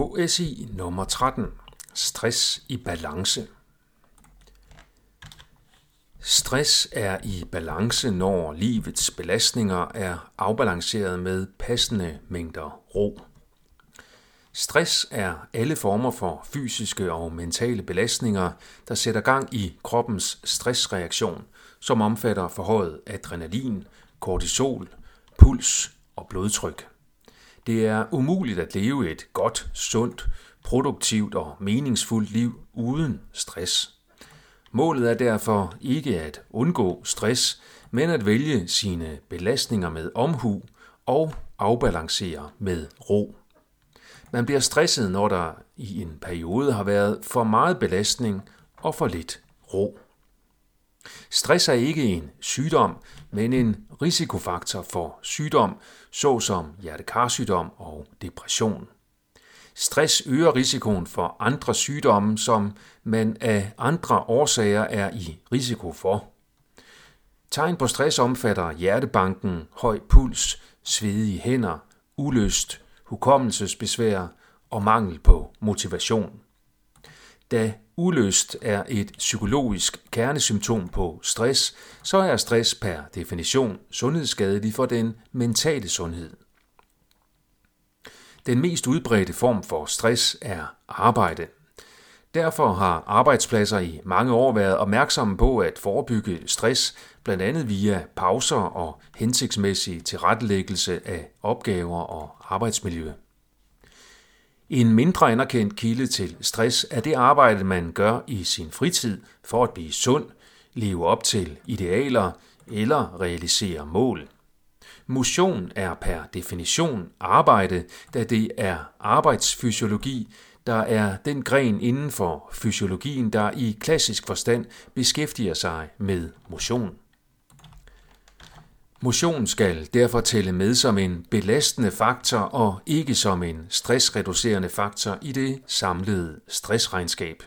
HSI nummer 13. Stress i balance. Stress er i balance, når livets belastninger er afbalanceret med passende mængder ro. Stress er alle former for fysiske og mentale belastninger, der sætter gang i kroppens stressreaktion, som omfatter forhøjet adrenalin, kortisol, puls og blodtryk. Det er umuligt at leve et godt, sundt, produktivt og meningsfuldt liv uden stress. Målet er derfor ikke at undgå stress, men at vælge sine belastninger med omhu og afbalancere med ro. Man bliver stresset, når der i en periode har været for meget belastning og for lidt ro. Stress er ikke en sygdom, men en risikofaktor for sygdom, såsom hjertekarsygdom og depression. Stress øger risikoen for andre sygdomme, som man af andre årsager er i risiko for. Tegn på stress omfatter hjertebanken, høj puls, svedige hænder, ulyst, hukommelsesbesvær og mangel på motivation. Da ulyst er et psykologisk kernesymptom på stress, så er stress per definition sundhedsskadelig for den mentale sundhed. Den mest udbredte form for stress er arbejde. Derfor har arbejdspladser i mange år været opmærksomme på at forebygge stress, blandt andet via pauser og hensigtsmæssig tilrettelæggelse af opgaver og arbejdsmiljø. En mindre anerkendt kilde til stress er det arbejde, man gør i sin fritid for at blive sund, leve op til idealer eller realisere mål. Motion er per definition arbejde, da det er arbejdsfysiologi, der er den gren inden for fysiologien, der i klassisk forstand beskæftiger sig med motion. Motion skal derfor tælle med som en belastende faktor og ikke som en stressreducerende faktor i det samlede stressregnskab.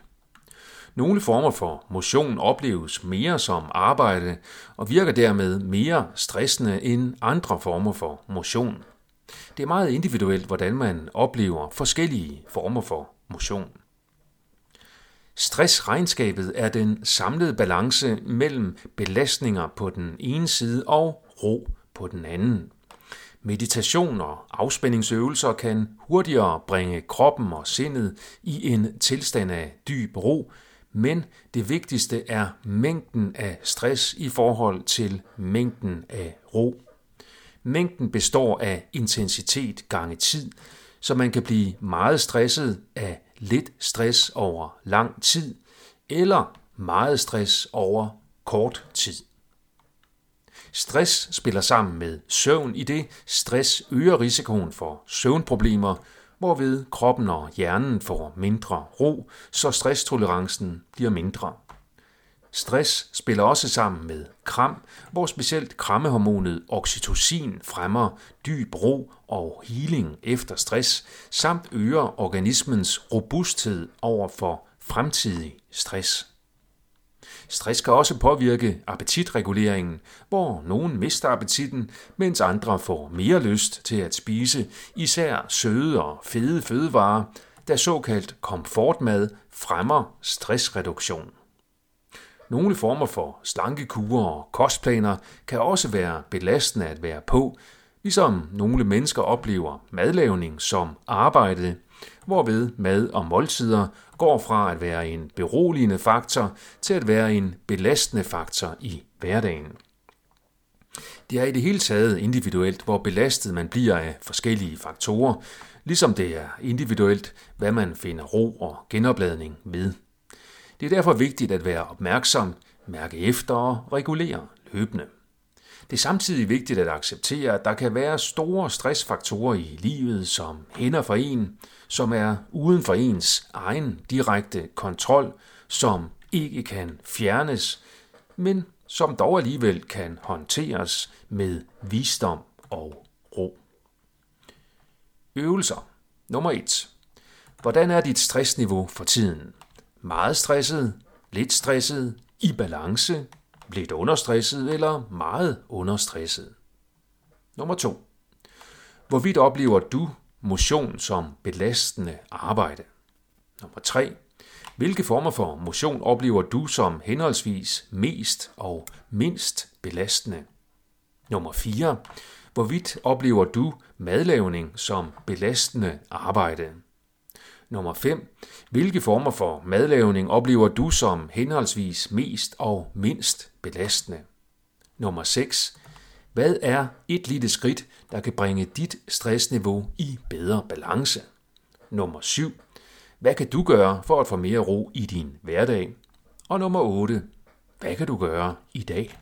Nogle former for motion opleves mere som arbejde og virker dermed mere stressende end andre former for motion. Det er meget individuelt, hvordan man oplever forskellige former for motion. Stressregnskabet er den samlede balance mellem belastninger på den ene side og ro på den anden. Meditation og afspændingsøvelser kan hurtigere bringe kroppen og sindet i en tilstand af dyb ro, men det vigtigste er mængden af stress i forhold til mængden af ro. Mængden består af intensitet gange tid, så man kan blive meget stresset af lidt stress over lang tid, eller meget stress over kort tid. Stress spiller sammen med søvn i det stress øger risikoen for søvnproblemer, hvorved kroppen og hjernen får mindre ro, så stresstolerancen bliver mindre. Stress spiller også sammen med kram, hvor specielt krammehormonet oxytocin fremmer dyb ro og healing efter stress, samt øger organismens robusthed over for fremtidig stress. Stress kan også påvirke appetitreguleringen, hvor nogen mister appetitten, mens andre får mere lyst til at spise især søde og fede fødevarer, da såkaldt komfortmad fremmer stressreduktion. Nogle former for slankekurer og kostplaner kan også være belastende at være på, ligesom nogle mennesker oplever madlavning som arbejde, hvorved mad og måltider går fra at være en beroligende faktor til at være en belastende faktor i hverdagen. Det er i det hele taget individuelt, hvor belastet man bliver af forskellige faktorer, ligesom det er individuelt, hvad man finder ro og genopladning ved. Det er derfor vigtigt at være opmærksom, mærke efter og regulere løbende. Det er samtidig vigtigt at acceptere, at der kan være store stressfaktorer i livet, som hænder for en, som er uden for ens egen direkte kontrol, som ikke kan fjernes, men som dog alligevel kan håndteres med visdom og ro. Øvelser. Nummer 1. Hvordan er dit stressniveau for tiden? Meget stresset, lidt stresset, i balance, lidt understresset eller meget understresset. Nummer 2. Hvorvidt oplever du motion som belastende arbejde? Nummer 3. Hvilke former for motion oplever du som henholdsvis mest og mindst belastende? Nummer 4. Hvorvidt oplever du madlavning som belastende arbejde? Nummer 5. Hvilke former for madlavning oplever du som henholdsvis mest og mindst belastende? Nummer 6. Hvad er et lille skridt, der kan bringe dit stressniveau i bedre balance? Nummer 7. Hvad kan du gøre for at få mere ro i din hverdag? Og nummer 8. Hvad kan du gøre i dag?